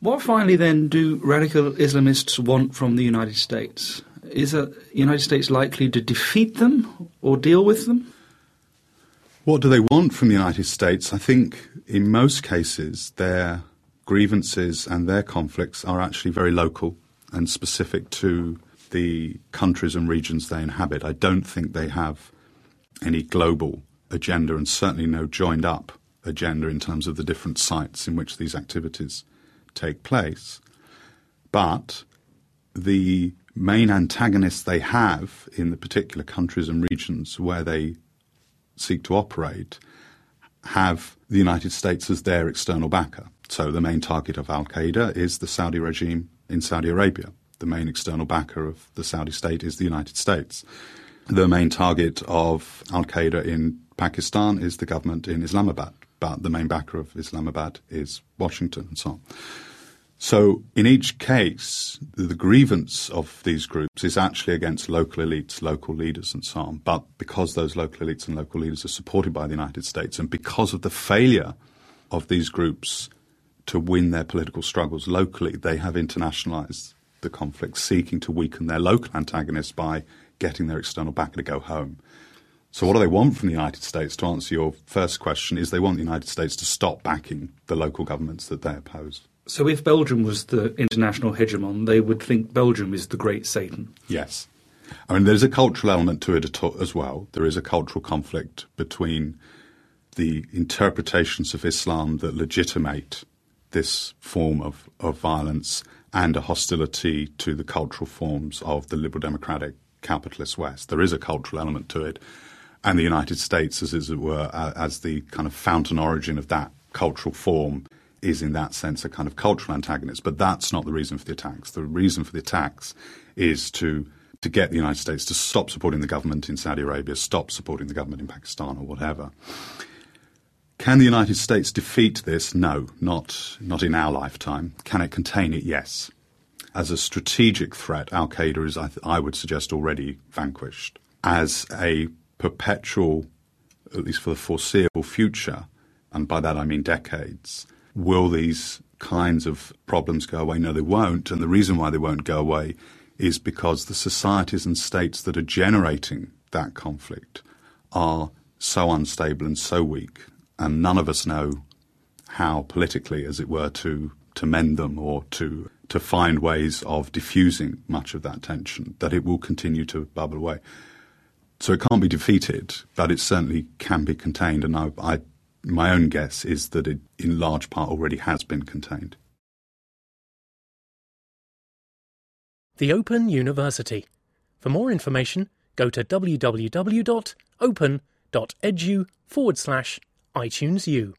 What finally then do radical Islamists want from the United States? Is the United States likely to defeat them or deal with them? What do they want from the United States? I think in most cases their grievances and their conflicts are actually very local and specific to the countries and regions they inhabit. I don't think they have any global agenda and certainly no joined up agenda in terms of the different sites in which these activities take place. But the main antagonists they have in the particular countries and regions where they seek to operate have the United States as their external backer. So the main target of Al Qaeda is the Saudi regime in Saudi Arabia. The main external backer of the Saudi state is the United States. The main target of Al Qaeda in Pakistan is the government in Islamabad, but the main backer of Islamabad is Washington and so on. So, in each case, the grievance of these groups is actually against local elites, local leaders, and so on. But because those local elites and local leaders are supported by the United States, and because of the failure of these groups to win their political struggles locally, they have internationalized the conflict, seeking to weaken their local antagonists by getting their external backer to go home. So, what do they want from the United States? To answer your first question, is they want the United States to stop backing the local governments that they oppose. So, if Belgium was the international hegemon, they would think Belgium is the great Satan. Yes. I mean, there's a cultural element to it as well. There is a cultural conflict between the interpretations of Islam that legitimate this form of, of violence and a hostility to the cultural forms of the liberal democratic capitalist West. There is a cultural element to it. And the United States, as, as it were, as the kind of fountain origin of that cultural form, is in that sense a kind of cultural antagonist. But that's not the reason for the attacks. The reason for the attacks is to to get the United States to stop supporting the government in Saudi Arabia, stop supporting the government in Pakistan or whatever. Can the United States defeat this? No, not not in our lifetime. Can it contain it? Yes. As a strategic threat, Al Qaeda is, I, th- I would suggest, already vanquished. As a perpetual, at least for the foreseeable future, and by that I mean decades, will these kinds of problems go away? No, they won't. And the reason why they won't go away is because the societies and states that are generating that conflict are so unstable and so weak, and none of us know how politically, as it were, to to mend them or to to find ways of diffusing much of that tension, that it will continue to bubble away. So it can't be defeated, but it certainly can be contained. And I, I my own guess is that it, in large part, already has been contained. The Open University. For more information, go to www.open.edu forward slash iTunes.